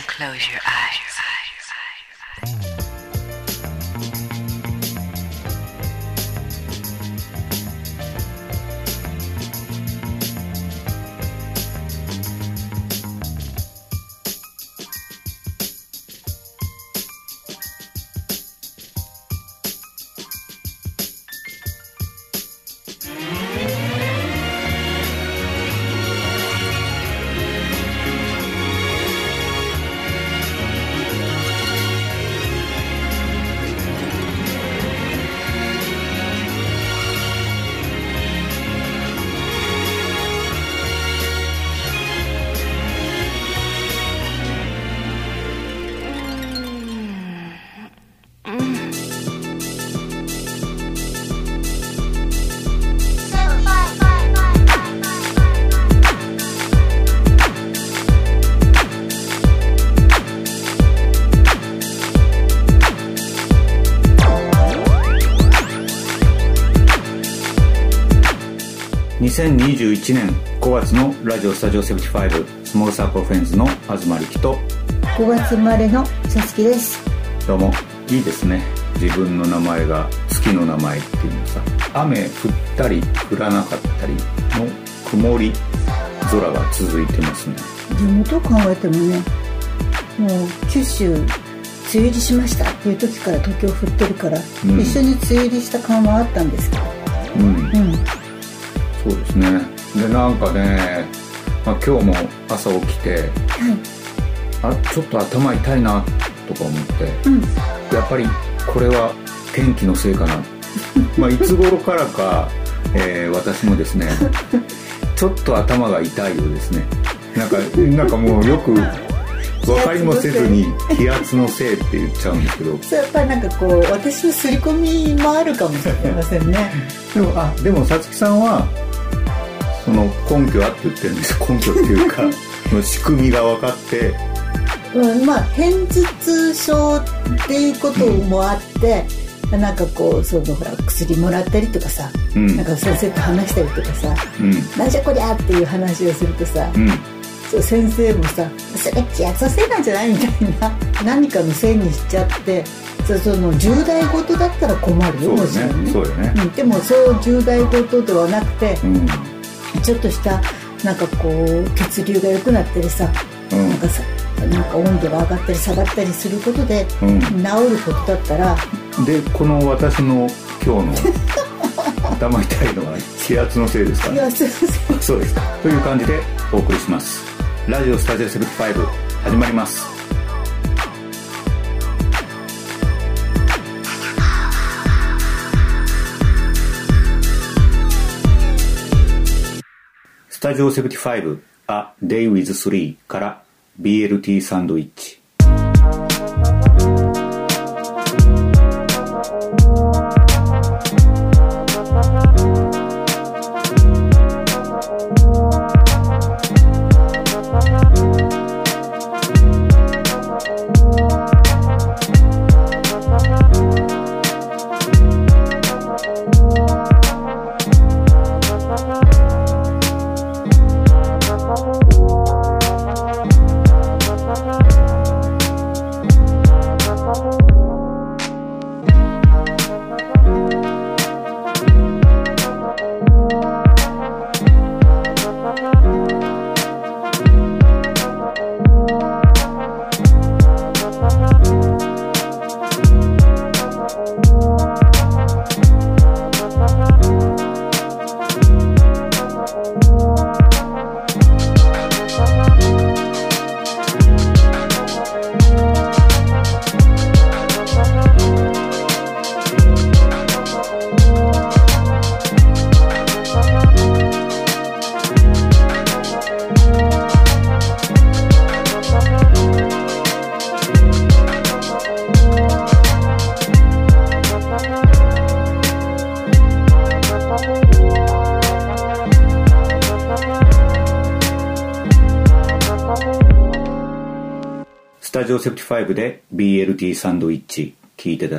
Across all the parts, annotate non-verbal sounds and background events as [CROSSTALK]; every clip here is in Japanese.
close your eyes.2021 年5月のラジオスタジオ75スモールサークルフェンズの東力と5月生まれのさつきです。どうもいいですね。自分の名前が月の名前っていうのさ雨降ったり降らなかったりの曇り空が続いてますね。地元考えてもねもう九州梅雨入りしましたっていう時から東京降ってるから、うん一緒に梅雨入りした感はあったんですけどうんうんそうですね。でなんかね、まあ、今日も朝起きてはい。あちょっと頭痛いなとか思ってうん。やっぱりこれは天気のせいかな。[LAUGHS] まあいつ頃からか、えー私もですね [LAUGHS] ちょっと頭が痛いようですね。なんかなんかもうよく分かりもせずに気圧のせいって言っちゃうんですけど。それやっぱりなんかこう私の刷り込みもあるかもしれませんね。でもあでもさつきさんはその根拠あって言ってるんです根拠っていうかその仕組みが分かって。うん、まあ片頭痛症っていうこともあって、なんかこうそのほら薬もらったりとかさ、うん。なんか先生と話したりとかさうん「なんじゃこりゃ!」っていう話をするとさ、うん。先生もさ「それ気圧のせいなんじゃない?」みたいな何かのせいにしちゃってそその重大事だったら困るよね。もちろんね。そうだね。うん、でもそう重大事ではなくて、うんちょっとしたなんかこう血流が良くなったりさ、うん。なんかさなんか温度が上がったり下がったりすることで、うん。治ることだったらでこの私の今日の頭痛いのは気圧のせいですか？いねやそうそうそうですか。という感じでお送りします。ラジオスタジオ75始まりますスタジオ75 A Day with 3から BLT サンドイッチ。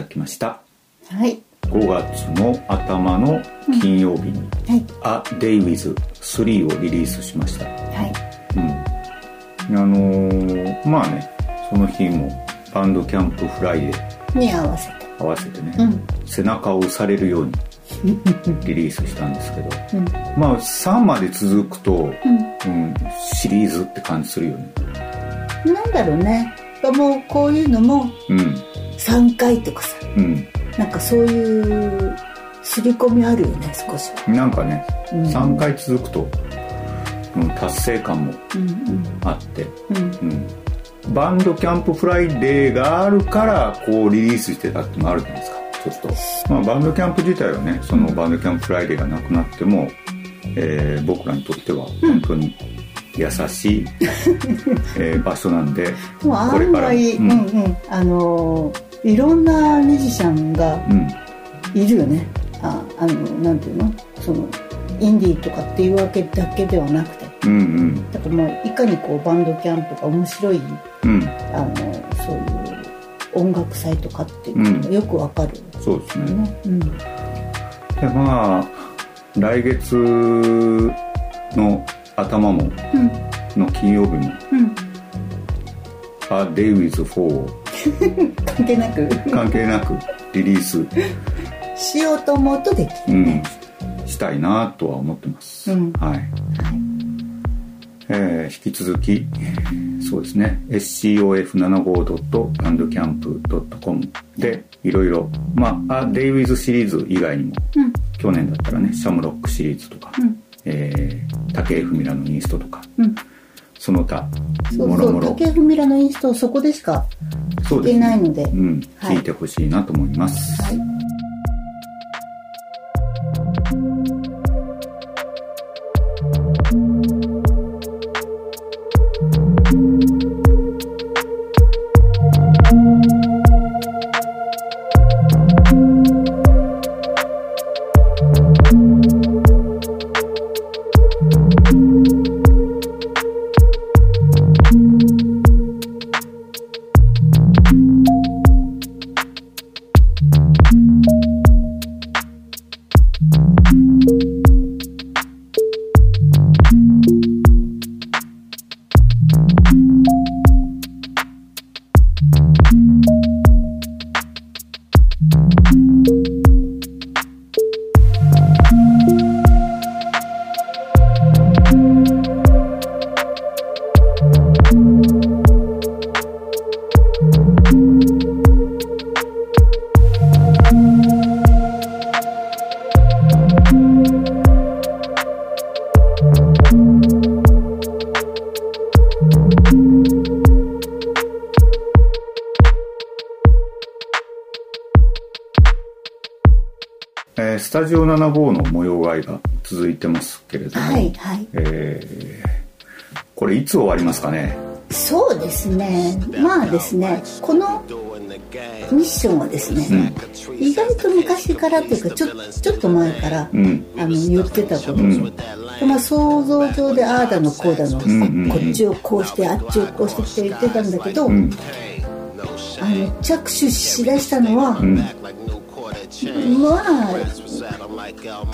だきました。はい。5月の頭の金曜日にはい「A Day with 3」をリリースしました。はい。うん。あのーまあねその日も Bandcamp Friday に合わせて。合わせてね、うん。背中を押されるように [LAUGHS] リリースしたんですけど、うん。まあ3まで続くと、うん。シリーズって感じするよね。なんだろうね。もうこういうのもうん3回とかさ。うん。なんかそういう刷り込みあるよね少し。はなんかね、うん。3回続くと、うん、達成感もうんあって、うん。うん。うん、 Bandcamp Friday があるからこうリリースしてたってのもあるじゃないですか。ちょっと、まあ、 Bandcamp 自体はねその Bandcamp Friday がなくなっても、えー僕らにとっては本当に優しい、[LAUGHS] えー場所なんででもこれから。案外、ううんんうん。あのーいろんなミュージシャンがうん。いるよね。ああのなんていうの？そのインディーとかっていうわけだけではなくて。うんうん。だからまあいかにこうバンドキャンプが面白いうん。あのそういう音楽祭とかっていうのがよくわかる。そうですねね、うん。でまあ来月の頭もうん。の金曜日もうん「A Day with 4」を [LAUGHS] 関係なく。関係なくリリース、しようと思うとできうん。るね、、したいなとは思ってます、うん。はい、えー引き続きそうですね。Scof75.bandcamp.com でいろいろまあ「A Day with」シリーズ以外にも、うん。去年だったらねシャムロックシリーズとか、うんえー竹井文良のインストとかうん。その他そうそうもろもろ竹文良のインストをそこでしか聞けそうですね。ない。のでうん、はい聞いてほしいなと思います、はいションはですね、意外と昔からというかちょちょっと前から、うん。あの言ってたこと、ん。でまあ、想像上でああだのこうだの、んうんこっちをこうしてあっちをこうしてって言ってたんだけど、うん。あの着手しだしたのは、あ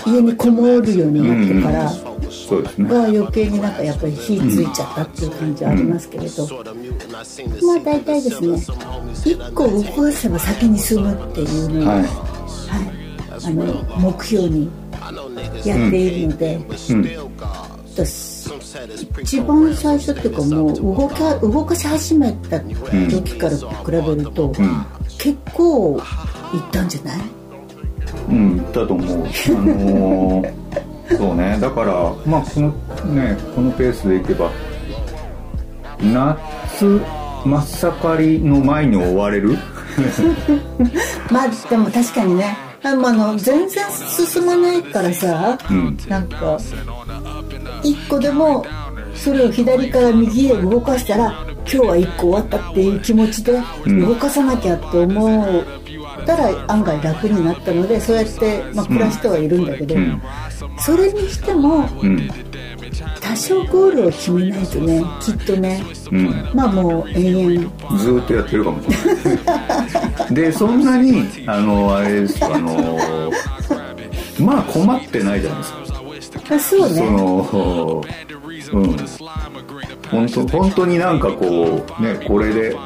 家にこもるようになってから、そうですね。が余計になんかやっぱり火ついちゃったっていう感じはありますけれど、まあ大体ですね1個動かせば先に進むっていうのを、ははい。あの目標にやっているので、い、うん、私一番最初っていうかもう動か動かし始めた時から比べると、ん。結構いったんじゃない？うん、だと思う。あのー [LAUGHS] そうね、だから、まあ、このね、このペースでいけば、夏真っ盛りの前に終われる？[LAUGHS] まあでも確かにね。あの全然進まないからさ、ん。なんか一個でもそれを左から右へ動かしたら今日は一個終わったっていう気持ちでん動かさなきゃって思ったら案外楽になったのでそうやって、まあ、暮らしてはいるんだけど、ん。それにしてもうん。多少ゴールを決めないとねきっとねうん。まあもう延々ずーっとやってるかもしれない。でそんなにあのあれですあのまあ困ってないじゃないですか。そあそうね。のうん。本当本当になんかこうねこれで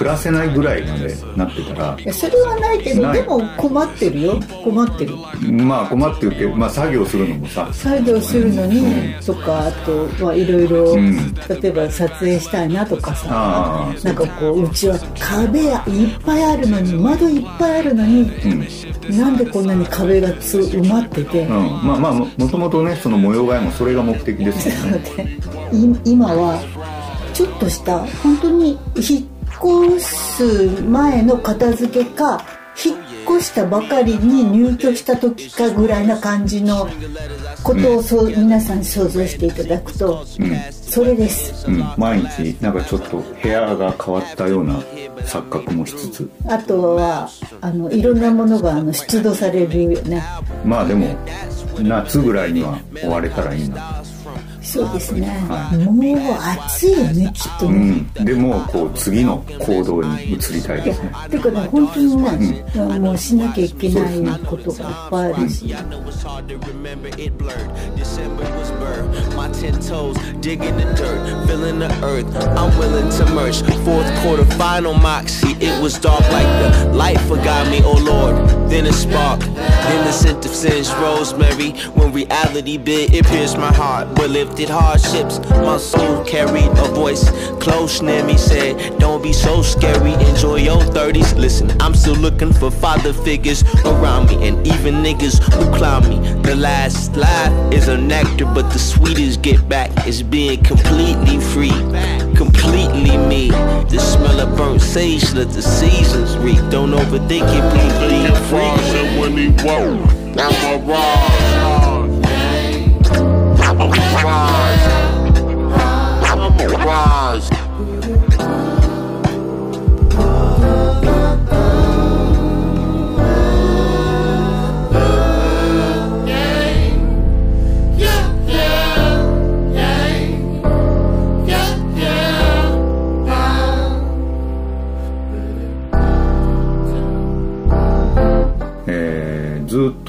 暮らせないぐらいまでなってたらそれはないけどでも困ってるよ。困ってる。まあ困ってるけど、まあ、作業するのもさ。作業するのにとかあとはいろいろん。例えば撮影したいなとかさなんかこううちは壁いっぱいあるのに窓いっぱいあるのにうん、なんでこんなに壁がつ埋まってて、うん、まあまあももともとねその模様替えもそれが目的ですよね。い今はちょっとした本当に引っ越す前の片付けか引っ越したばかりに入居した時かぐらいな感じのことをそう、皆さんに想像していただくと、それです。うん、毎日なんかちょっと部屋が変わったような錯覚もしつつ。あとはあのいろんなものがあの出土されるよねまあでも夏ぐらいには終われたらいいなそうですね、はいもう暑いよねきっとうね、んでもうこう次の行動に移りたいですねてかね本当にね、もうしなきゃいけないことがいっぱいあるし、I know it's hard to remember it blurred. December was birth. My ten toes digging the dirt, feeling the earth. I'm willing to merge. Fourth quarter final moxie. It was dark like the light forgot me, oh Lord. Then a spark, then the scent of sin's rosemary. When reality bit, it pierced my heart. But lifted hardships, my soul carried a voice close near me. Said, Don't be so scary. Enjoy your 30s. Listen, I'm still looking for father figures around me, and even niggas who clown me. The last laugh is a nectar, but the sweetest get back is being completely free, completely me. The smell of burnt sage, let the seasons reek. Don't overthink it, please, please. Freezer when. I'm a rise. Rise. Rise.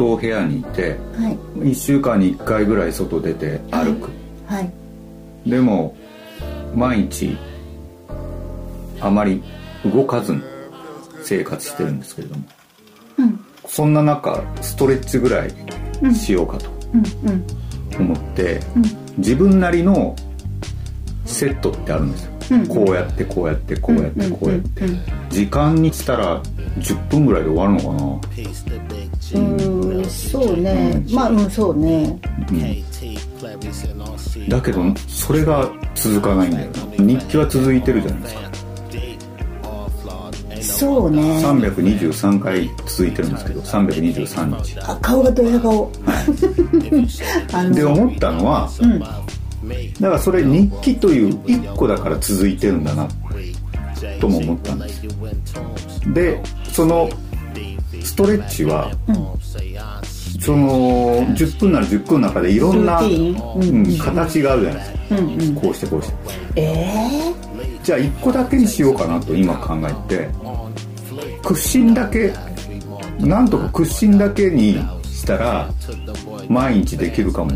と部屋にいてはい。1週間に1回ぐらい外出て歩く、はい。でも毎日あまり動かずに生活してるんですけれども、そんな中ストレッチぐらいしようかと思って、自分なりのセットってあるんですよ、こうやってこうやってこうやってこうやって、時間にしたら10分ぐらいで終わるのかなそうねまあうんそうねだけどそれが続かないんだよな日記は続いてるじゃないですかそうね323回続いてるんですけど323日あ顔がドヤ顔あので思ったのは、だからそれ日記という1個だから続いてるんだなとも思ったんですよでそのストレッチは、その10分なら10分の中でいろんな、うん形があるじゃないですか、こうしてこうして。ええじゃあ1個だけにしようかなと今考えて屈伸だけなんとか屈伸だけにしたら毎日できるかも。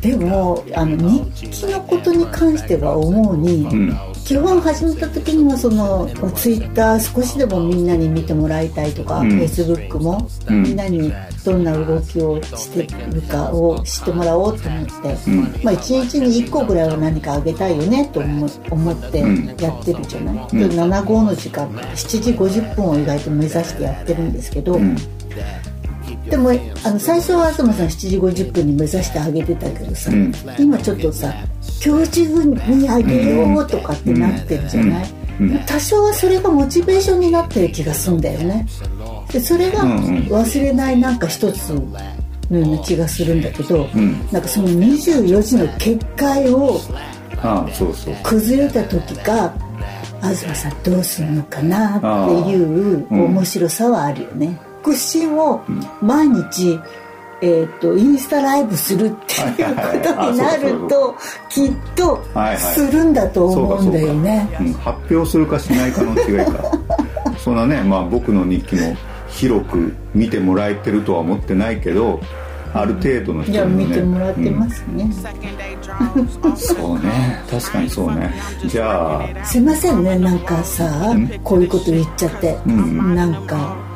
でもあの日記のことに関しては思うに、うん。基本始めた時にはそのツイッター少しでもみんなに見てもらいたいとか、うん。フェイスブックも、うん。みんなにどんな動きをしてるかを知ってもらおうと思って、うん。まあ1日に1個ぐらいは何かあげたいよねと思思ってうんやってるじゃない、ん。で75の時間7時50分を意外と目指してやってるんですけど、うん。でもあの最初は東さん7時50分に目指してあげてたけどさ、うん。今ちょっとさ今日中にあげようとかってなってるじゃない、多少はそれがモチベーションになってる気がするんだよね。でそれがうんうん。忘れないなんか一つのような気がするんだけど、ん。なんかその24時の結界を崩れた時が東さんどうするのかなっていううん。面白さはあるよね、屈伸を毎日えー、とインスタライブするっていうことになるときっとするんだと思うんだよね。うん、発表するかしないかの違いか。[LAUGHS] そんなね、まあ、僕の日記も広く見てもらえてるとは思ってないけどある程度の人にもね見てもらってますね、うん。そうね。確かにそうね。じゃあすいませんね。なんかさこういうこと言っちゃって、なんかま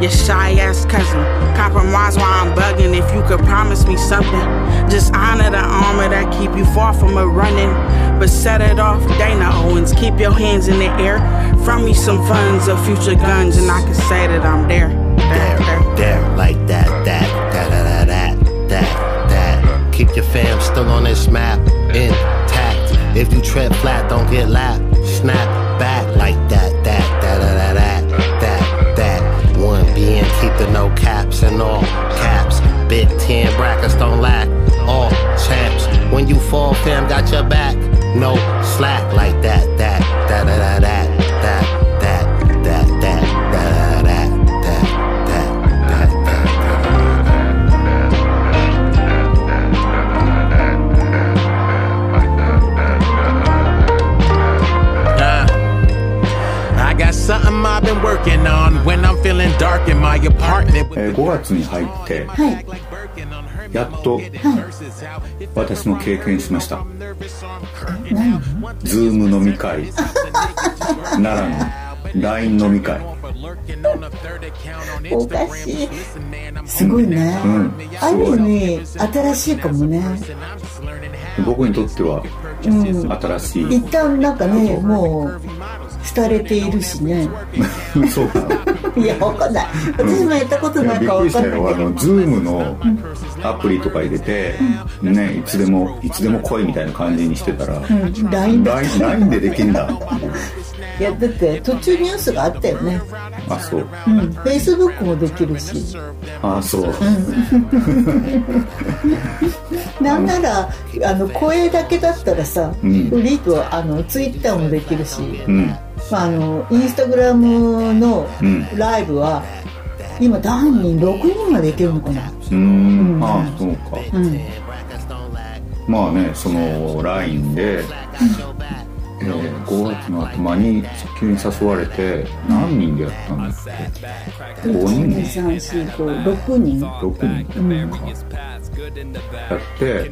Your shy ass cousin. Compromise while I'm bugging. If you could promise me something, just honor the armor that keep you far from a running. But set it off, Dana Owens. Keep your hands in the air. From me some funds of future guns, and I can say that I'm there. There, there, there, like that, that, that, that, that, that, that. Keep your fam still on this map, intact. If you tread flat, don't get lapped. Snap back like that, being no caps and all caps. Big ten brackets don't lack all champs. When you fall, fam, got your back. No slack like that, that, that, that, that. that. I've been working on when I'm feeling dark in my apartment. えー5月に入ってはい。やっと私も経験しました。何？ズーム飲み会。ならぬ LINE 飲み会。おかしい。すごいね、うん。ある意味新しいかもね。僕にとっては新しい、一旦なんかねもう廃れているしね。[LAUGHS] そうか。ないやわかんない。私もやったことないかびっくりしたわかんないけど。よ。あの Zoom のアプリとか入れて、ねいつでもいつでも来いみたいな感じにしてたら、うん。LINE だ LINE LINE でできんだ。いやだって途中ニュースがあったよね。あそう。うん。Facebook もできるし。あそう、[LAUGHS] なんならあの声だけだったらさ、ん。フリーとあのツイッターもできるし、うんまあ、あのインスタグラムのうん。ライブは、今何人6人までいけるのかな？うーん。ああそうか、うん。まあねその LINE で、えー5月の頭に急に誘われて何人でやったんだっけ？5人。345人6人。かやって、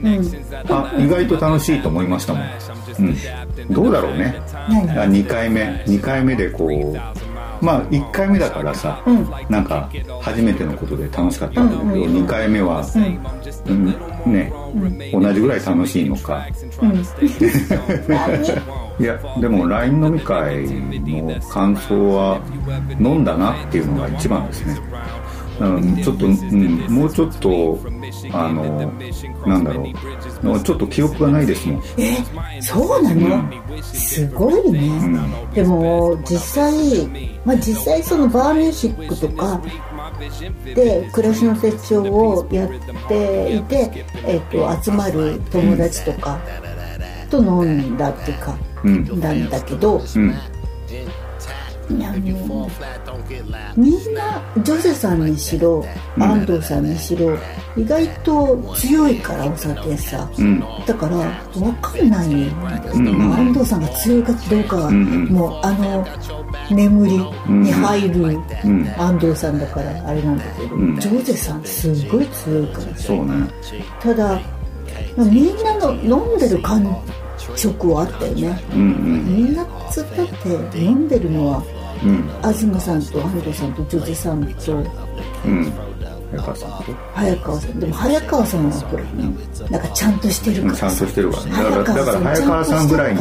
あ意外と楽しいと思いましたもん、うん、どうだろうね。何あ2回目。2回目でこうまあ1回目だからさ、なんか初めてのことで楽しかったんだけど、2回目は、うん。ね、同じぐらい楽しいのか、[LAUGHS] いやでも LINE 飲み会の感想は飲んだなっていうのが一番ですね。うん、ちょっと、うん、もうちょっとあのなんだろう。ちょっと記憶がないですもん。えそうなの、すごいね、でも実際、まあ、実際そのバーミュージックとかで暮らしの手帳をやっていて、えっと集まる友達とかと飲んだっていうか、うん。なんだけど、うんみんなジョゼさんにしろ安藤さんにしろ意外と強いからお酒さ、ん。だから分かんないんだよね、安藤さんが強いかどうかは、もうあの眠りに入る安藤さんだからあれなんだけど、ジョゼさんすごい強いからさ。そうね。ただみんなの飲んでる感触はあったよね、みんなつったって飲んでるのは、東さんと安藤さんとジョゼさんとうん。早川さんと。早川さんでも早川さん。はほら、なんかちゃんとしてるうんから。ちゃんとしてるからねだからだから早川さんぐらい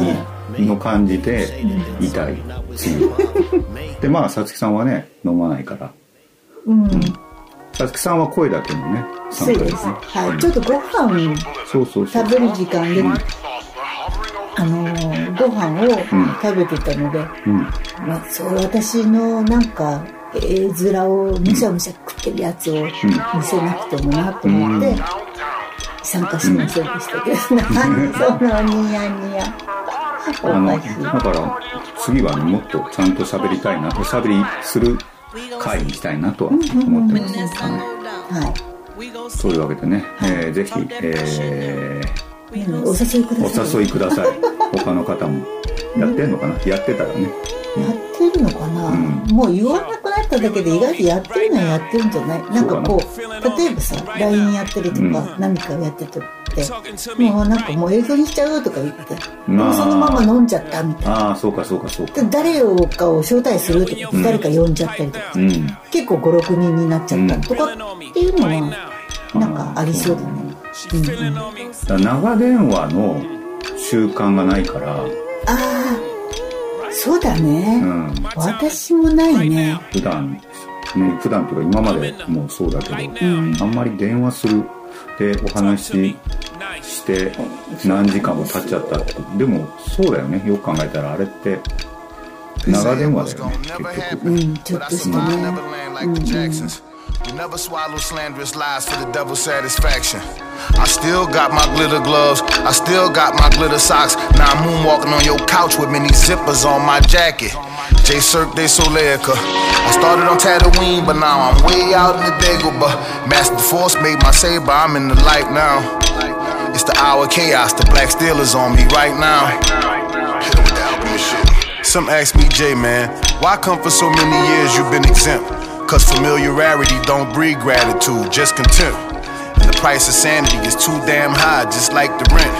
にの感じでいたい。次は。[LAUGHS] でまあさつきさんはね飲まないから。うん。さつきさんは声だけのねそうです。はい。ちょっとご飯食べる時間であのーご飯を食べてたので、うん。まあ、そう私のなんか絵面をむしゃむしゃ食ってるやつを見せなくてもなと思って参加しませんでしたけど、なんでそんなニヤニヤおあのだから次はねもっとちゃんと喋りたいなおしゃべりする会にしたいなとは思ってます、はい。そういうわけでね、えーぜひ、えうんお誘いくーださいお誘いください。他の方も。やってんのかな？やってたらね。やってるのかな、もう言わなくなっただけで意外とやってるのはやってるんじゃない。なんかこう例えばさ LINE やったりとか、何かやっててって。もうなんかもう映像にしちゃうとか言って。もうそのまま飲んじゃったみたいな。ああそうかそうかそうか。で誰をかを招待するとか、誰か呼んじゃったりとか、うん。結構56人になっちゃったとかっていうのはなんかありそうだね、だから長電話の習慣がないから、あそうだね、うん、私もないね。普段ね普段とか今までもそうだけど、あんまり電話するでお話しして何時間も経っちゃったって。でもそうだよね。よく考えたらあれって長電話だよね。結局。うんちょっとしたね。The Jacksons. We never swallow slanderous lies for the devil's satisfaction. I still got my glitter gloves, I still got my glitter socks. Now I'm moonwalking on your couch with many zippers on my jacket. J Cirque de Soleica. I started on Tatooine, but now I'm way out in the Dagobah. Master Force made my saber, I'm in the light now. It's the hour of chaos, the black steel is on me right now. Some ask me, J man, why come for so many years you've been exempt? Cause familiarity don't breed gratitude, just contempt. And the price of sanity is too damn high, just like the rent.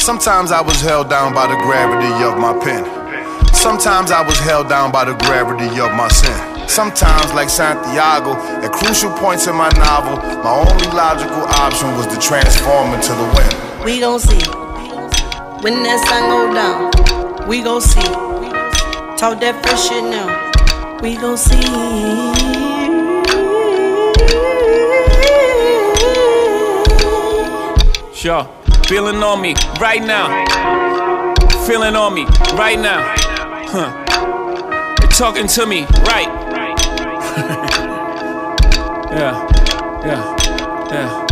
Sometimes I was held down by the gravity of my pen. Sometimes I was held down by the gravity of my sin. Sometimes, like Santiago, at crucial points in my novel, my only logical option was to transform into the wind. We gon' see. When that sun go down, we gon' see. Talk that fresh shit now. We gon' see. Sure. Feeling on me right now. Feeling on me right now. Huh. They're talking to me right. [LAUGHS] yeah. Yeah. Yeah.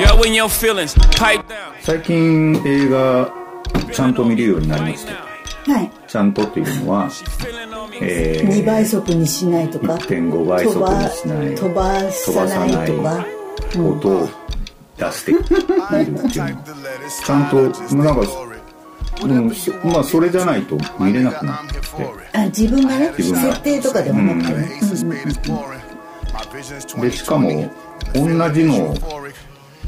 Yo, when your feelings pipe down. 最近映画ちゃんと見るようになりましたはい ちゃんとっていうのは、えー2倍速にしないとか1.5倍速にしない。飛ばさないとか。音を出してみるっていうのはちゃんとなんかうんしまあそれじゃないと見れなくなってあ自分がね設定とかではなくてね、でしかも同じのを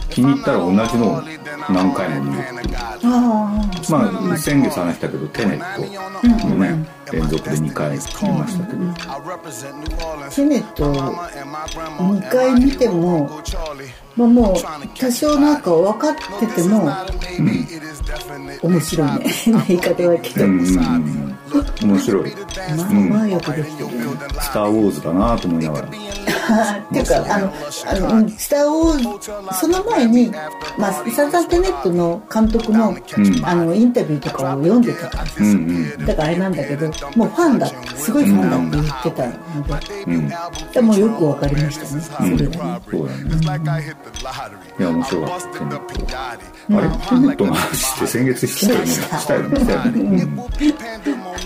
気に入ったら同じのを何回も見るっていう。あまあ先月話したけどテネットもね連続で2回見ましたけど。あテネット2回見ても、まあ、もう多少なんか分かってても、面白いね。[LAUGHS] 言い方はけど、うんうんうん面白い、まあまあよくできてるね。スター・ウォーズだなと思いながら。っ [LAUGHS] ていうかあのあのうんスター・ウォーズその前に、まあ、サザン・テネットの監督の,、あのインタビューとかを読んでたからさ、うんうん。だからあれなんだけどもうファンだすごいファンだって言ってたので、でもよくわかりましたね、それがね。そうだね。いや面白かったあれテネットの話って先月したよね。したよね。したよね、うん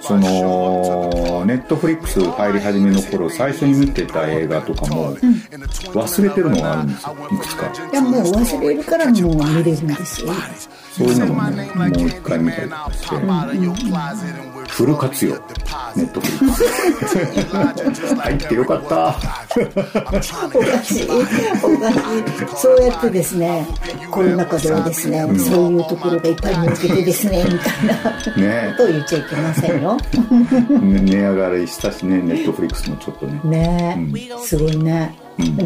そのネットフリックス入り始めの頃最初に見てた映画とかも忘れてるのがあるんですよ。いくつか。いやもう忘れるからもう見れるんですよそういうのもねもう一回見たりとかしてフル活用。ネットフリックス。[LAUGHS] 入ってよかった。おかしい。おかしい。そうやってですねコロナ禍ではですね、そういうところがいっぱい見つけてですねみたいな。ね。ことを言っちゃいけませんよ。ね値上がりしたしねネットフリックスもちょっとね。ね。え、すごいね、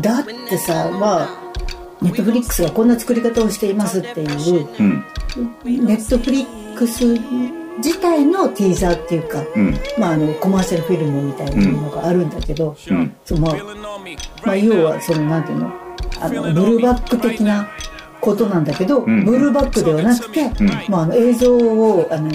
だってさまあネットフリックスがこんな作り方をしていますっていう、うん。ネットフリックス自体のティーザーっていうか、うん。まあ、あのコマーシャルフィルムみたいなのがあるんだけど、うん。そのまあまあ、要はそのなんていうのあのブルーバック的なことなんだけど、ん。ブルーバックではなくて、まあ、あの映像をあの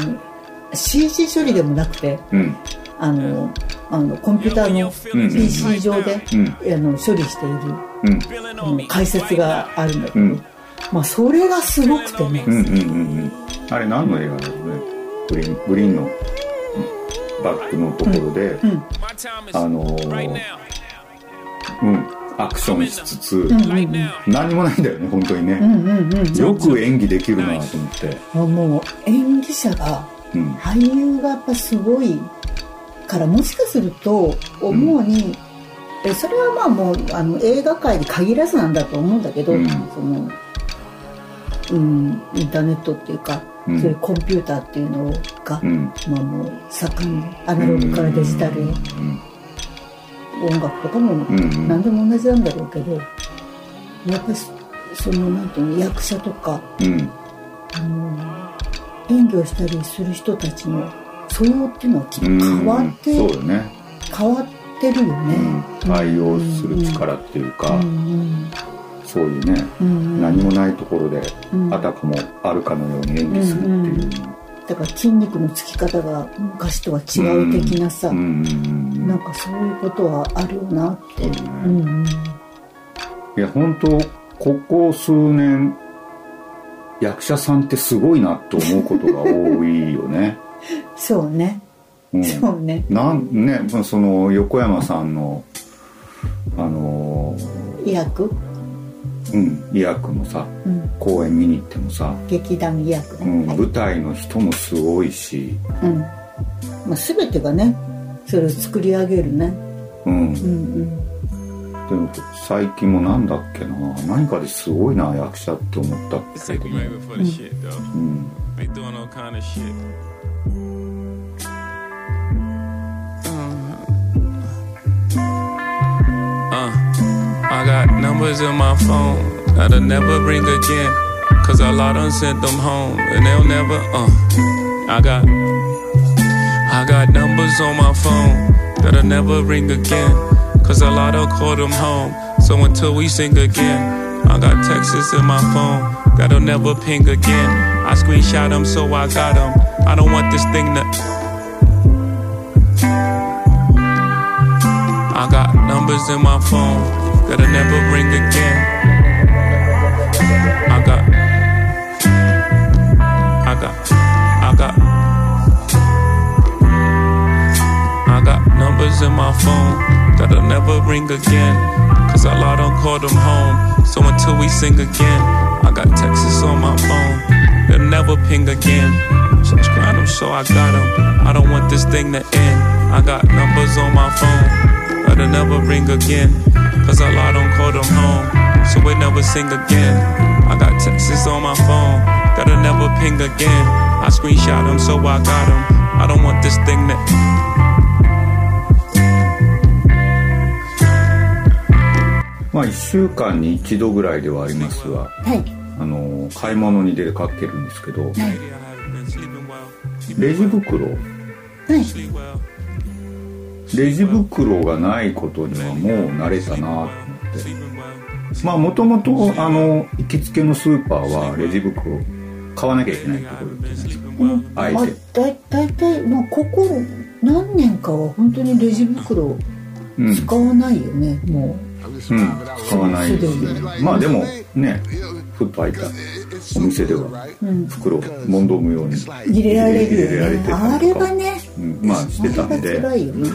CG 処理でもなくてうん。あのあのコンピューターの PC 上で、あの処理している、うん。解説があるんだけど、うん。まあ、それがすごくてね、うんうんうんうん。あれ何の映画だろうね。グリーングリーンのバックのところで、うん。あのーうん。アクションしつつ、うんうんうん。何もないんだよね本当にね、うんうんうんよく演技できるなと思って、もう演技者がうん。俳優がやっぱすごいからもしかすると思うに、えそれはまあもうあの映画界に限らずなんだと思うんだけど、うん。そのうん、インターネットっていうか、うん。そういうコンピューターっていうのが、うん。まあもう盛んにアナログからデジタルへ、音楽とかもん。何でも同じなんだろうけど、やっぱりそそのなんていうの役者とかうん。あの演技をしたりする人たちの素養っていうのはきっと変わって、ね。変わってるよね。対応する力っていうか、そういうね、うん何もないところで、うんあたかもあるかのように演技するっていう、だから筋肉のつき方が昔とは違う的なさ、なんかそういうことはあるよなって。いや本当ここ数年役者さんってすごいなと思うことが多いよね。[LAUGHS] そうね。うんそうね。なんねその横山さんのあの医薬、うん医薬のさうん、公演見に行ってもさ、劇団医薬？うね。んはい舞台の人もすごいし、うん。まあ全てがね、それを作り上げるね。うん、うんうん。でも最近もなんだっけな何かですごいな役者って思ったけどね、for the shit though. うん、Uh, I got numbers in my phone that'll never ring again. Cause a lot done sent them home and they'll never, uh. I got, I got numbers on my phone that'll never ring again. Cause a lot of call them home. So until we sing again, I got texts in my phone that'll never ping again. I screenshot them so I got them. I don't want this thing to. I got numbers in my phone that'll never ring again. I got, I got, I got, I got numbers in my phone that'll never ring again. Cause a lot don't call them home. So until we sing again, I got texts on my phone. They'll never ping again. Subscribe them so I got them. I don't want this thing to end. I got numbers on my phone that'll never ring again. Cause a lot don't call them home. So we never sing again. I got texts on my phone that'll never ping again. I screenshot them so I got them. I don't want this thing to まあ1週間に1度ぐらいではありますが、はい。あの買い物に出かけるんですけど、レジ袋レジ袋がないことにはもう慣れたなと思って。まあもともとあの行きつけのスーパーはレジ袋買わなきゃいけないところじゃないですかあえあてだいだいたいまあここ何年かは本当にレジ袋うん。使わないよね、もう。ん、使わないし。まあでもねふっと開いたお店ではう、うん、袋を問答無用に入れられる入れられてよねあれはねうんまあしてたんあれでが辛いよね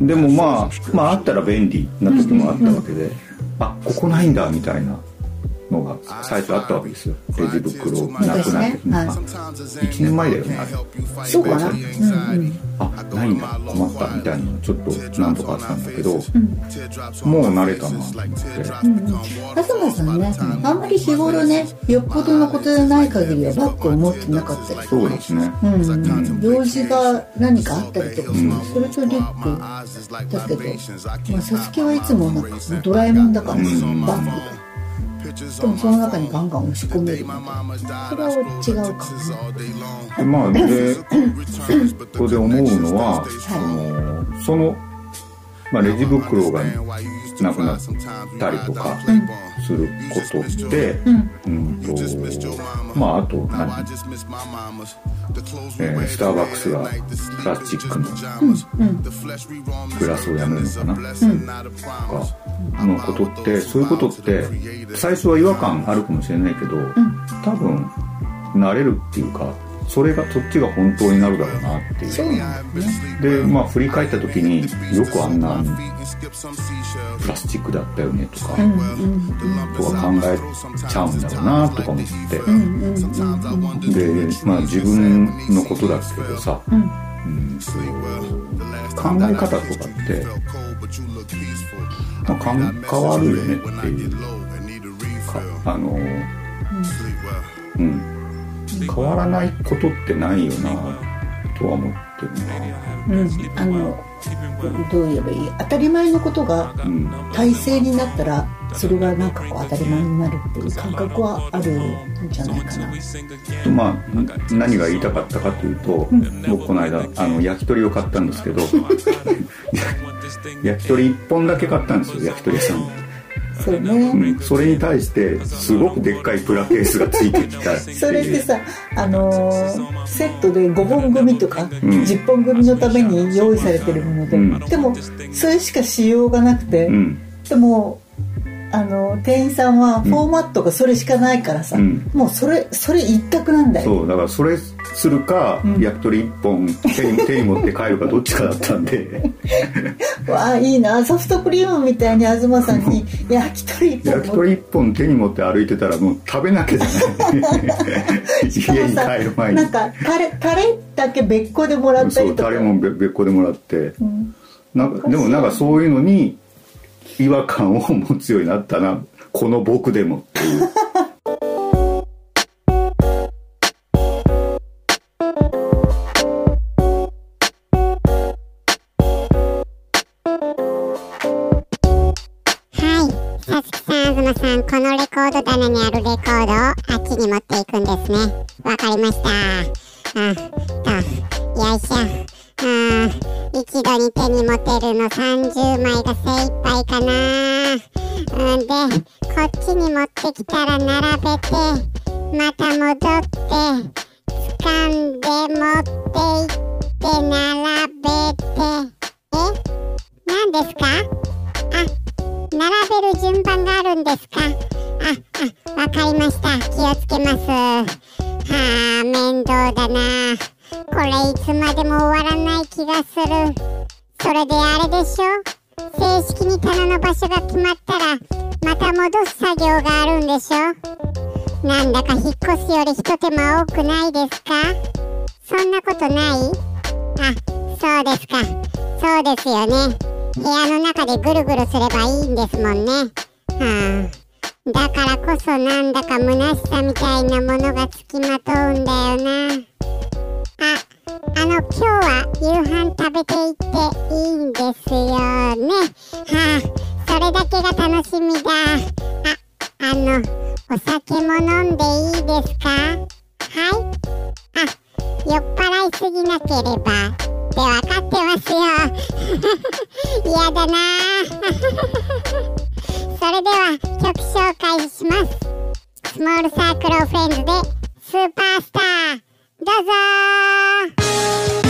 でもまあまああったら便利な時もあったわけで、あここないんだみたいな。のが最初あったわけですよ。レジ袋なくなって、昔ねまあはい。1年前だよねあれ。そうかな？うんうん。あないんだ。困ったみたいなのちょっと何とかあったんだけど、もう慣れたなと思って、うん。うん東さんね。あんまり日頃ねよっぽどのことでない限りはバッグを持ってなかったりそうですね。うん。うん、用事が何かあったりとかする、それとリュック。だけど、まあ、サスケはいつもなんかドラえもんだから、バッグでもその中にガンガン押し込めるみたいな。それは違うかもねでまあでそこで思うのは、そのそのまあ、レジ袋がなくなったりとかすることって、うんとまああと何、えースターバックスがプラスチックのグラスをやめるのかな、とかのことってそういうことって最初は違和感あるかもしれないけど、多分慣れるっていうかそれがそっちが本当になるだろうなっていう。そうなんだね。でまあ振り返った時によくあんなプラスチックだったよねとか、うんうん。とか考えちゃうんだろうなとか思って、でまあ自分のことだけどさ、うん。そう考え方とかって、まあ、かん変わるよねっていうかあのうん変わらないことってないよなとは思ってるな。うん、あのどう言えばいい？当たり前のことが体制になったらそれがなんかこう当たり前になるっていう感覚はあるんじゃないかな。まあ何が言いたかったかというと、僕この間あの焼き鳥を買ったんですけど [LAUGHS] 焼き鳥1本だけ買ったんですよ焼き鳥屋さん。でそうね、うん、それに対してすごくでっかいプラケースがついてきたそれってさ、あのーセットで5本組とか、ん。10本組のために用意されてるもので、うん。でもそれしかしようがなくて、うん。でもあの店員さんはフォーマットがそれしかないからさ、うん。もうそれそれ一択なんだよ。そうだからそれするか、焼き鳥1本手に [LAUGHS] 手に持って帰るかどっちかだったんで。[LAUGHS] わあいいな。ソフトクリームみたいに東さんに焼き鳥一本焼き鳥1本手に持って歩いてたらもう食べなきゃじゃない。[LAUGHS] 家にさ帰る前に。なんかタレタレだけ別個でもらったそうりとか。タレも別別個でもらって、ん。なんかでもなんかそういうのに違和感を持つようになったなこの僕でもっていうはい。さつきさん、あずまさん、このレコード棚にあるレコードをあっちに持っていくんですね。わかりました。うん、と、よいしょ。うん、一度に手に持てるの30枚が精一杯かな。うん、で、こっちに持ってきたら並べて、また戻って、掴んで持っていって並べて、え？何ですか？あ、並べる順番があるんですか？あ、あ、わかりました。気をつけます。はあ、面倒だな。これいつまでも終わらない気がする。それであれでしょ？正式に棚の場所が決まったら、また戻す作業があるんでしょ？なんだか引っ越すより一手間多くないですか？そんなことない？あ、そうですか。そうですよね。部屋の中でぐるぐるすればいいんですもんね。はあ。だからこそなんだか虚しさみたいなものがつきまとうんだよな。あ、あの、今日は夕飯食べていっていいんですよね。はあ、それだけが楽しみだ。あ、あの、お酒も飲んでいいですか？はいあ、酔っ払いすぎなければ。って分かってますよ。[LAUGHS] 嫌だな [LAUGHS] それでは曲紹介します。スモールサークルオフレンズでスーパースター。どうぞ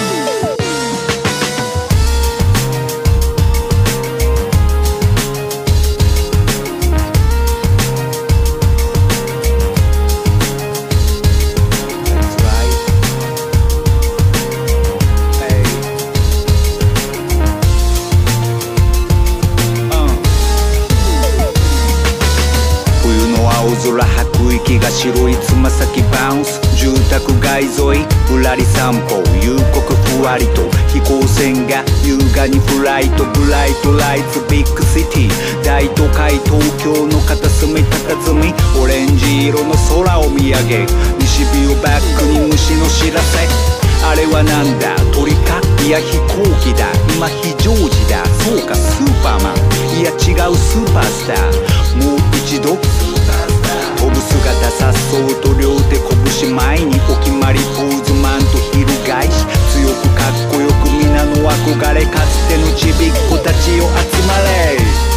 空吐く息が白いつま先バウンス。住宅街沿いぶらり散歩。夕刻ふわりと飛行船が優雅にフライト。 Bright Lights Big City。大都会東京の片隅佇み。オレンジ色の空を見上げ。西日をバックに虫の知らせ。あれはなんだ？鳥か？いや飛行機だ。今非常時だ。そうかスーパーマン。いや違うスーパースター。もう一度姿颯爽と両手拳前にお決まりポーズマンと翻し強くかっこよく皆の憧れかつてのちびっ子たちを集まれ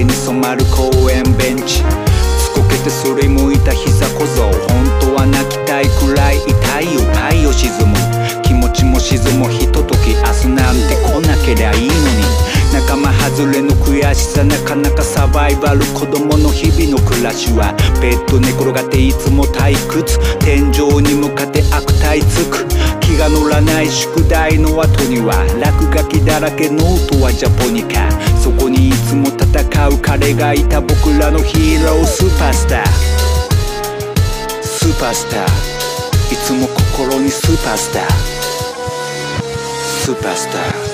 けに染まる公園ベンチ。ずっこけてすりむいた膝小僧。本当は泣きたいくらい痛いよ。太陽沈む。気持ちも沈む。ひととき明日なんて来なけりゃいいのに。仲間外れの悔しさなかなかサバイバル。子供の日々の暮らしはベッド寝転がっていつも退屈。天井に向かって悪態つく。気が乗らない宿題の後には落書きだらけノートはジャポニカ。そこにいつも戦う彼がいた僕らのヒーロースーパースター。スーパースター。いつも心にスーパースター。スーパースター。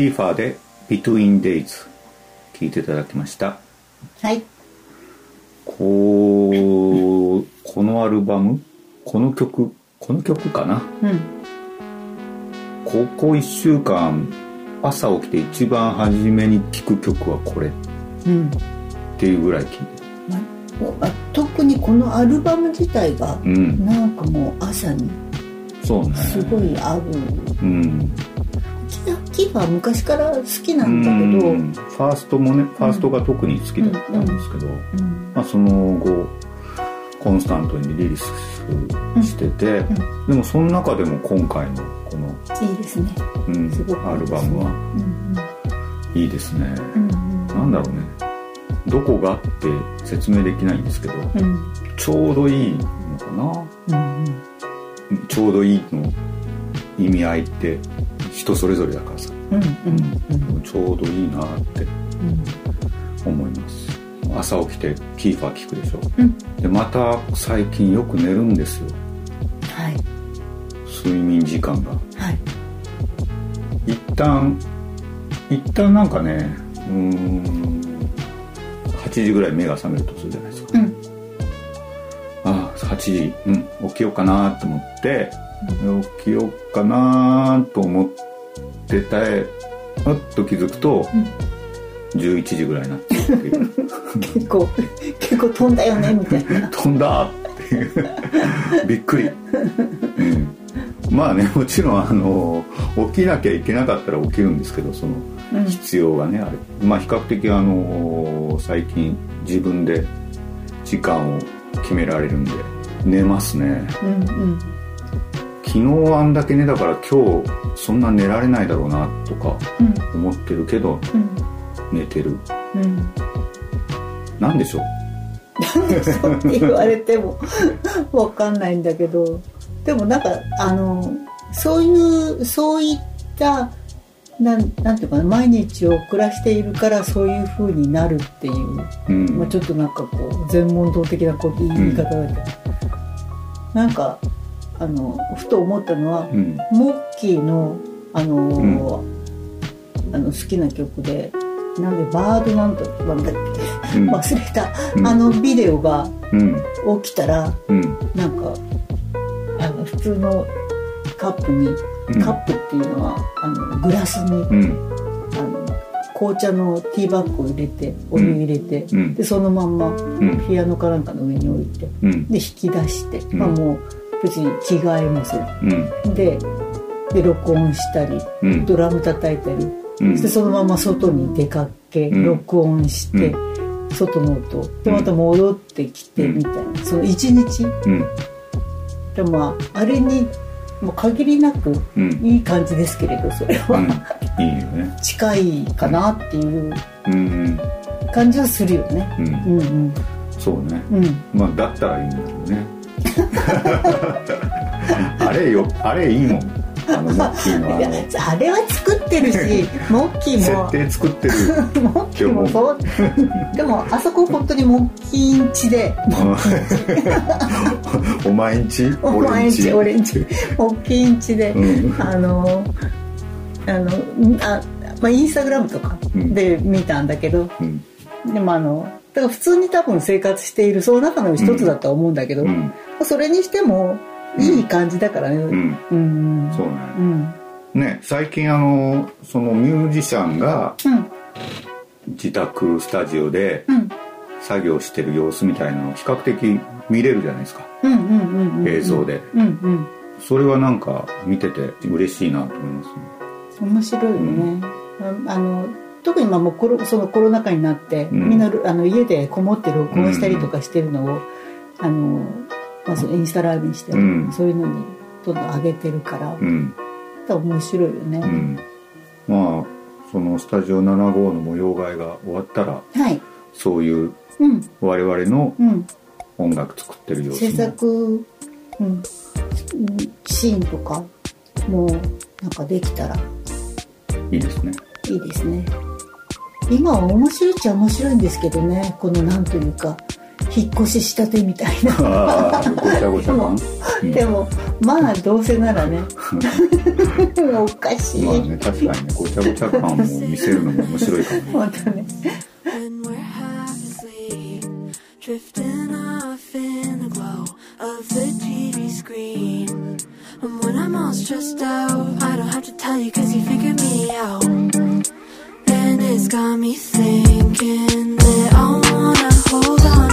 キーファーで Between Days 聞いていただきました。はい。こうこのアルバムこの曲この曲かな？うん。ここ1週間朝起きて一番初めに聴く曲はこれ。っうん。ていうぐらい聴いてあ特にこのアルバム自体がるうん。なんかもう朝にすごい合う。うんキーファー昔から好きなんだけどんファーストもねファーストが特に好きだったんですけど、まあ、その後コンスタントにリリースしてて、でもその中でも今回のこの、いいですねうんすごくアルバムはうんいいですね、うんなんだろうねどこがって説明できないんですけど、うんちょうどいいのかなうんちょうどいいの意味合いって人それぞれだからさ、うんうんちょうどいいなって思います。朝起きてキーファー聞くでしょ、うん。でまた最近よく寝るんですよ。はい。睡眠時間が。はい。一旦一旦なんかねうーん8時ぐらい目が覚めるとするじゃないですか、うん。ああ8時。うん起きようかなと思って、起きようかなと思ってたえあっと気づくと、11時ぐらいになってるっていう。[LAUGHS] 結構結構飛んだよねみたいな。飛んだっていう。びっくり、うん、まあねもちろんあの起きなきゃいけなかったら起きるんですけどそのうん。必要がねあれ。まあ比較的あの最近自分で時間を決められるんで寝ますね。うんうん昨日あんだけ寝だから今日そんな寝られないだろうなとかうん。思ってるけど、寝てる。うん。なんでしょう？そうって言われても [LAUGHS] わかんないんだけど。でもなんかあのそういうそういったなんなんていうかな毎日を暮らしているからそういう風になるっていう、うん。まあ、ちょっとなんかこう全問答的なこう言い方だけど、なんかあのふと思ったのは、うん。モッキーのあの、あの好きな曲でなんでバードなんとなんだっけ、うん。[LAUGHS] 忘れた、うん。あのビデオがうん。起きたらうん。なんかあの普通のカップに、うん。カップっていうのはあのグラスに、うん。あの紅茶のティーバッグを入れてお湯入れて、うん。でそのまんまん。ピアノかなんかの上に置いて、うん。で引き出して、ん。まあもう別に着替えもするうんでで録音したり、うんドラム叩いたり、うんそしてそのまま外に出かけ、うん録音して、外の音でまた戻ってきてみたいな、その一日うんでまああれにもう限りなくいい感じですけれどそれは、いいよね近いかなっていう感じはするよね。うんうんうんそうね、うんまあだったらいいんだけどね [LAUGHS] あれよあれいいもん。あのモッキーのあいやのあれは作ってるし [LAUGHS] モッキーも。設定作ってる。[LAUGHS] モッキーもそう。でもあそこ本当にモッキーんちで。お前んちお前んち俺んち。モッキーんちで、うん。あのあのんあまあインスタグラムとかで見たんだけど、うん。でもあのだから普通に多分生活しているその中の一つだとは思うんだけど、うんそれにしてもいい感じだからね。うん。うん。そうね。うん。ね最近あのそのミュージシャンがうん。自宅スタジオでうん。作業してる様子みたいなのを比較的見れるじゃないですか。うんうんうんうん映像で。うんうん。それはなんか見てて嬉しいなと思いますね。面白いよね、ああの特にまあもうコロそのコロナ禍になって、うん。みんなあの家でこもって録音したりとかしてるのを、あのまあ、インスタライブにして、うん。そういうのにどんどん上げてるから、うん。面白いよね、うん。まあそのスタジオ75の模様替えが終わったらはい。そういううん。我々のうん。音楽作ってる様子制も作、うん、シーンとかもうなんかできたらいいですね。いいですね。今は面白いっちゃ面白いんですけどね。このなんというか引っ越ししたてみたいなああごちゃごちゃ感でもまあどうせならねおかしい、まあね確かにねごちゃごちゃ感を見せるのも面白いかもね本当ね When we're half asleep, drifting off in the glow of the TV screen. And when I'm all stressed out, I don't have to tell you cause you figured me out. And it's got me thinking that I wanna hold on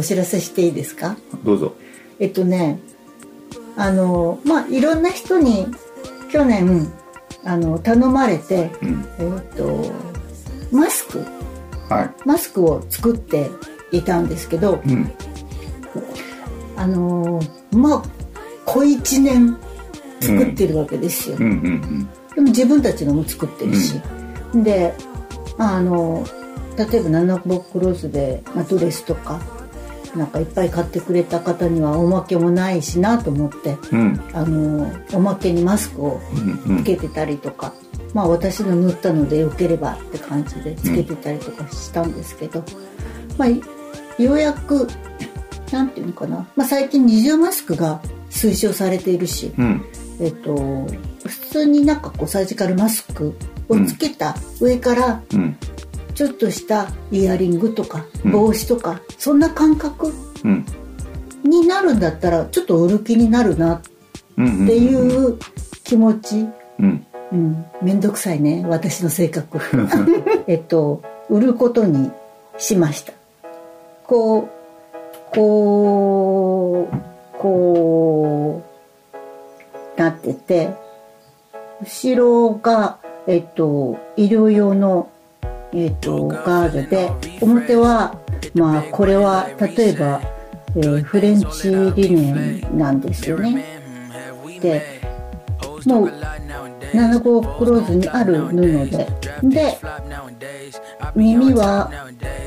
お知らせしていいですか？どうぞ。えっとねあのまあいろんな人に去年あの頼まれて、えっとマスク。はい。マスクを作っていたんですけど、うん。あのまあ小1年作ってるわけですよ、うん。うんでも自分たちのも作ってるし、でまああの例えばナナボックローズで、まあ、ドレスとかなんかいっぱい買ってくれた方にはおまけもないしなと思って、うん。あのおまけにマスクをうんつけてたりとか、まあ私の塗ったのでよければって感じでつけてたりとかしたんですけど、まあようやくなんていうのかな、まあ、最近二重マスクが推奨されているし、うん。えっと普通になんかこうサージカルマスクをつけた上からうんちょっとしたイヤリングとかうん。帽子とか、そんな感覚うん。になるんだったらちょっと売る気になるなってうんうんいう気持ち、うん。うん、めんどくさいね私の性格。[LAUGHS] えっと売ることにしました。こうこうこうなってて後ろがえっと医療用のえっとガードで表はまあこれは例えば、えーフレンチリネンなんですよね。でもう7号クローズにある布でで耳は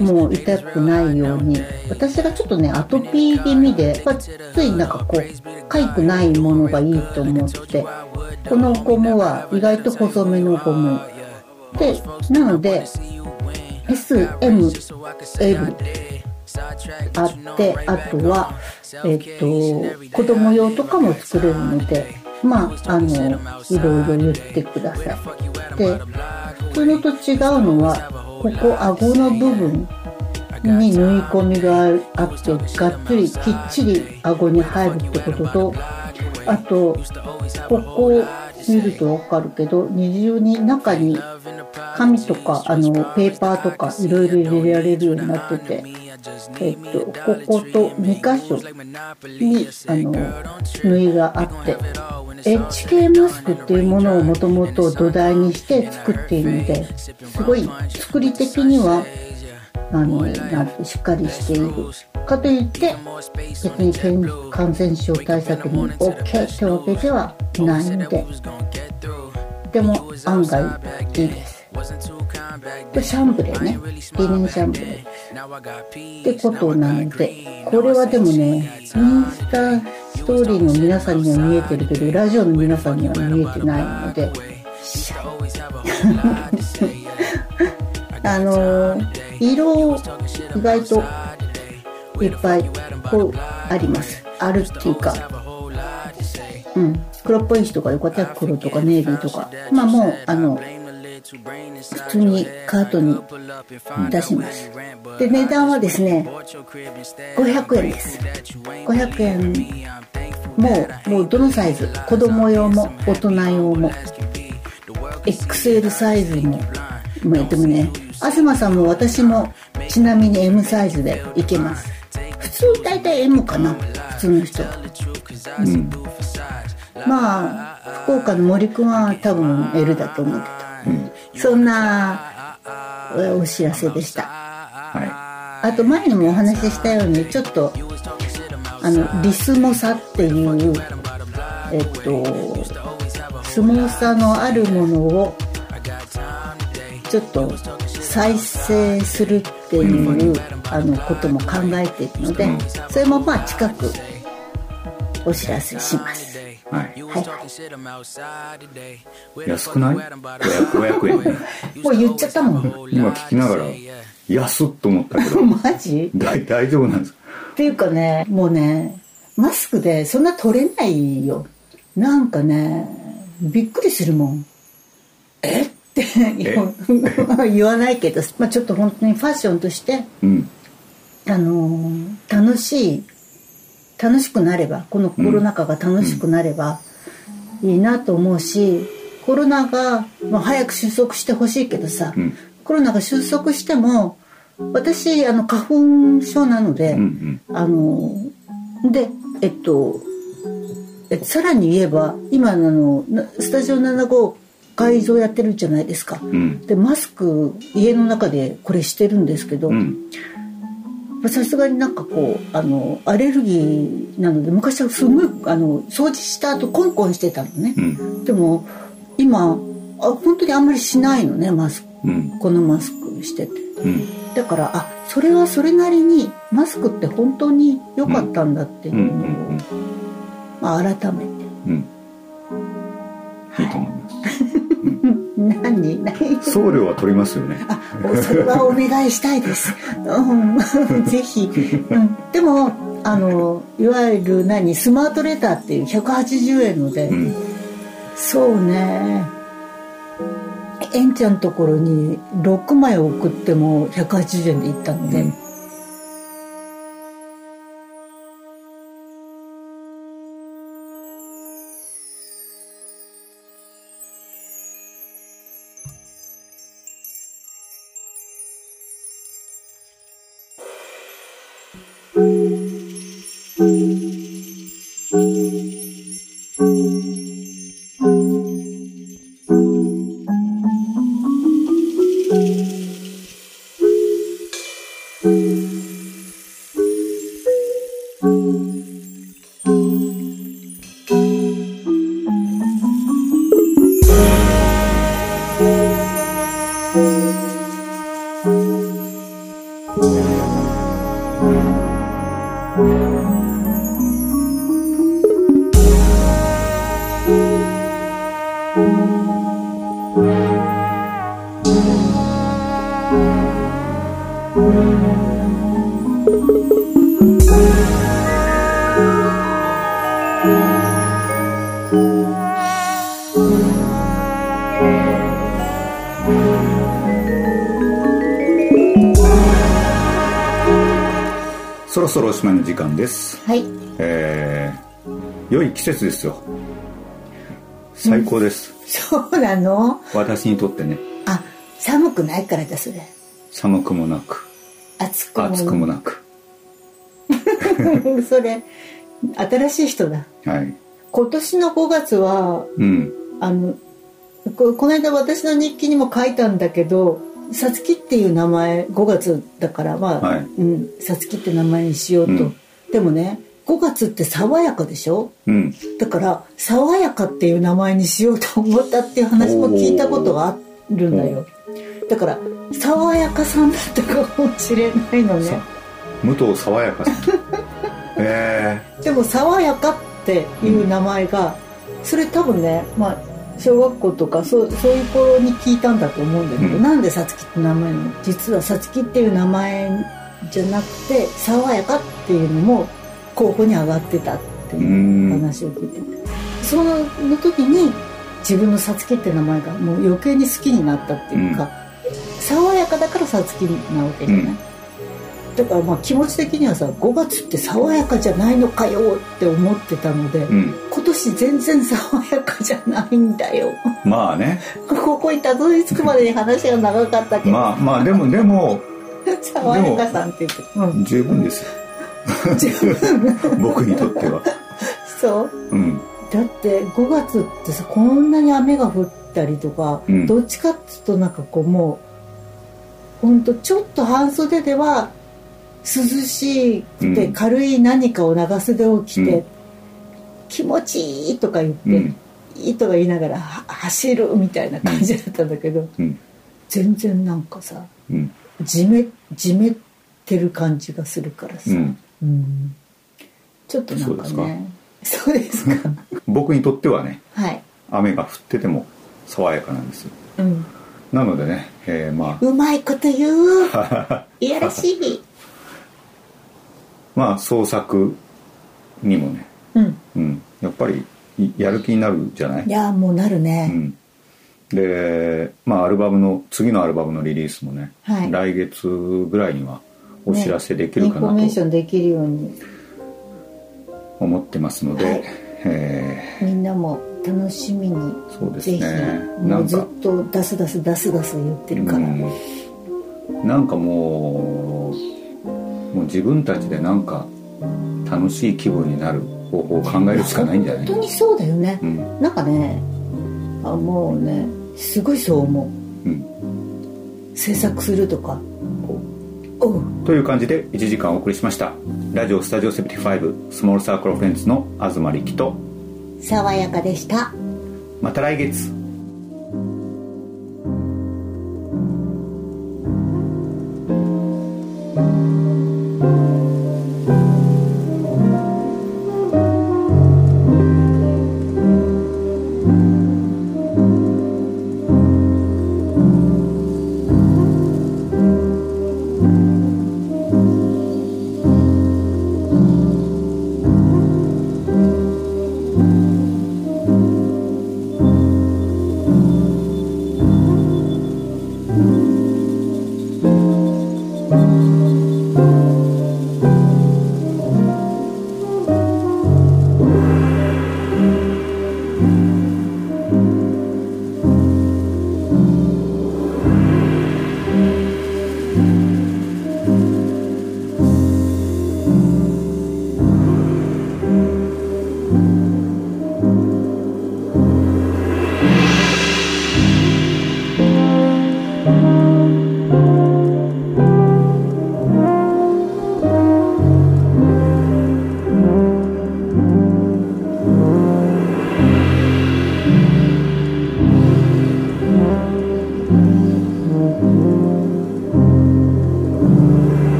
もう痛くないように私がちょっとねアトピー気味でまあついなんかこうかゆくないものがいいと思ってこのゴムは意外と細めのゴムでなので SML あってあとはえっと子供用とかも作れるのでまああのいろいろ言ってください。で普通のと違うのはここ顎の部分に縫い込みがあってがっつりきっちり顎に入るってこととあとここ見ると分かるけど二重に中に紙とかあのペーパーとかいろいろ入れられるようになっててえっとここと2箇所にあの縫いがあって HK マスクっていうものをもともと土台にして作っているのですごい作り的にはあのなんてしっかりしているかといって別に感染症対策に OK ってわけではないのででも案外いいです。これシャンブレーね。リネンシャンブレーってことなのでこれはでもねインスタストーリーの皆さんには見えてるけどラジオの皆さんには見えてないので。[LAUGHS] [LAUGHS] あの色意外といっぱいこうあります。あるっていうか。うん。黒っぽい人がよかった黒とかネイビーとか。まあもうあの普通にカートに出します。で値段はですね500円です。500円。もうもうどのサイズ？子供用も大人用も。XL サイズもまあでもね東さんも私もちなみに M サイズでいけます。普通大体 M かな普通の人。はうん。まあ福岡の森くんは多分 L だと思うけど、そんなえお知らせでした。あと前にもお話ししたようにちょっとあのリスモサっていうえっとスモーサのあるものをちょっと再生するっていう、あのことも考えているので、それもまあ近くお知らせします。はい。はい、安くない？500, 500円。ねもう言っちゃったもん。今聞きながら安っと思ったけど。[LAUGHS] マジ？大大丈夫なんですか？っていうかねもうねマスクでそんな取れないよ。なんかねびっくりするもん。え？って言わないけど、まあ、ちょっと本当にファッションとして、うん。あのー楽しい楽しくなればこのコロナ禍が楽しくなればいいなと思うし、コロナが、まあ、早く収束してほしいけどさ、コロナが収束しても私あの花粉症なので、あのでえっとえさらに言えば今のあのなスタジオ75会場やってるじゃないですか、うんでマスク家の中でこれしてるんですけどさすがになんかこうあのアレルギーなので昔はすごいあの掃除した後コンコンしてたのね、でも今あ本当にあんまりしないのねマスク、このマスクしてて。だからあそれはそれなりにマスクって本当に良かったんだっていうのを、まあ、改めて。うん。いいと思います [LAUGHS] 何？何？送料は取りますよね。それはお願いしたいです。うん、ぜひ、うん。でも、あの、いわゆる何、スマートレターっていう180円ので、そうね、えんちゃんのところに6枚送っても180円で行ったので、そですよ。最高です、そうなの？私にとってね。あ、寒くないからだ、それ。寒くもなく。暑くも。暑くもなく。[LAUGHS] それ、新しい人だ。はい。今年の5月は、うん。あのここの間私の日記にも書いたんだけど「さつき」っていう名前5月だからまあはい「うん、さつき」って名前にしようと、うん。でもね5月って爽やかでしょ？うん。だから「爽やか」っていう名前にしようと思ったっていう話も聞いたことがあるんだよだから爽やかさんだったかもしれないのね。武藤爽やかさん。[LAUGHS] え。でも「爽やか」っていう名前が、それ多分ねまあ小学校とかそうそういう頃に聞いたんだと思うんだけど、なんでさつきって名前なの？実はさつきっていう名前じゃなくて爽やかっていうのも候補に上がってたっていう話を聞いて。てその時に自分のさつきって名前がもう余計に好きになったっていうか、爽やかだからさつきなわけじゃない、だからまあ気持ち的にはさ5月って爽やかじゃないのかよって思ってたので、うん。今年全然爽やかじゃないんだよ。まあね。ここにたどり着くまでに話が長かったけど、まあまあでもでも。[LAUGHS] 爽やかさんって言って。うん。十分ですよ [LAUGHS] 僕にとっては。そう？うん。だって5月ってさこんなに雨が降ったりとか、うん。どっちかっていうとなんかこうもうほんとちょっと半袖では涼しくてうん。軽い何かを長袖を着て、うん。気持ちいいとか言って、うん。いいとか言いながらは走るみたいな感じだったんだけど、うん。全然なんかさうん。じめじめってる感じがするからさ、うん。うんちょっとなんかね。そうですか。僕にとってはねはい、雨が降ってても爽やかなんですよ。うん、なのでね、えーまうまいこと言う。あ [LAUGHS] いやらしい。[LAUGHS] まあ創作にもね、うん。うん、やっぱりいやる気になるじゃない？いやもうなるうね、ん、でまあアルバムの次のアルバムのリリースもね、はい。来月ぐらいにはお知らせできるかなインフォメーシとョンできるように思ってますので、はい。えみんなも楽しみにーそうですね。もうんずっと出す出す出す出す言ってるから、うん。なんかもうもう自分たちでなんか楽しい気分になる方法を考えるしかないんじゃない本当にそうだよね、うん。なんかねあもうねすごいそう思う、うん。制作するとかという感じで1時間お送りしました。ラジオスタジオ75スモールサークルフレンズの東力と爽やかでした。また来月「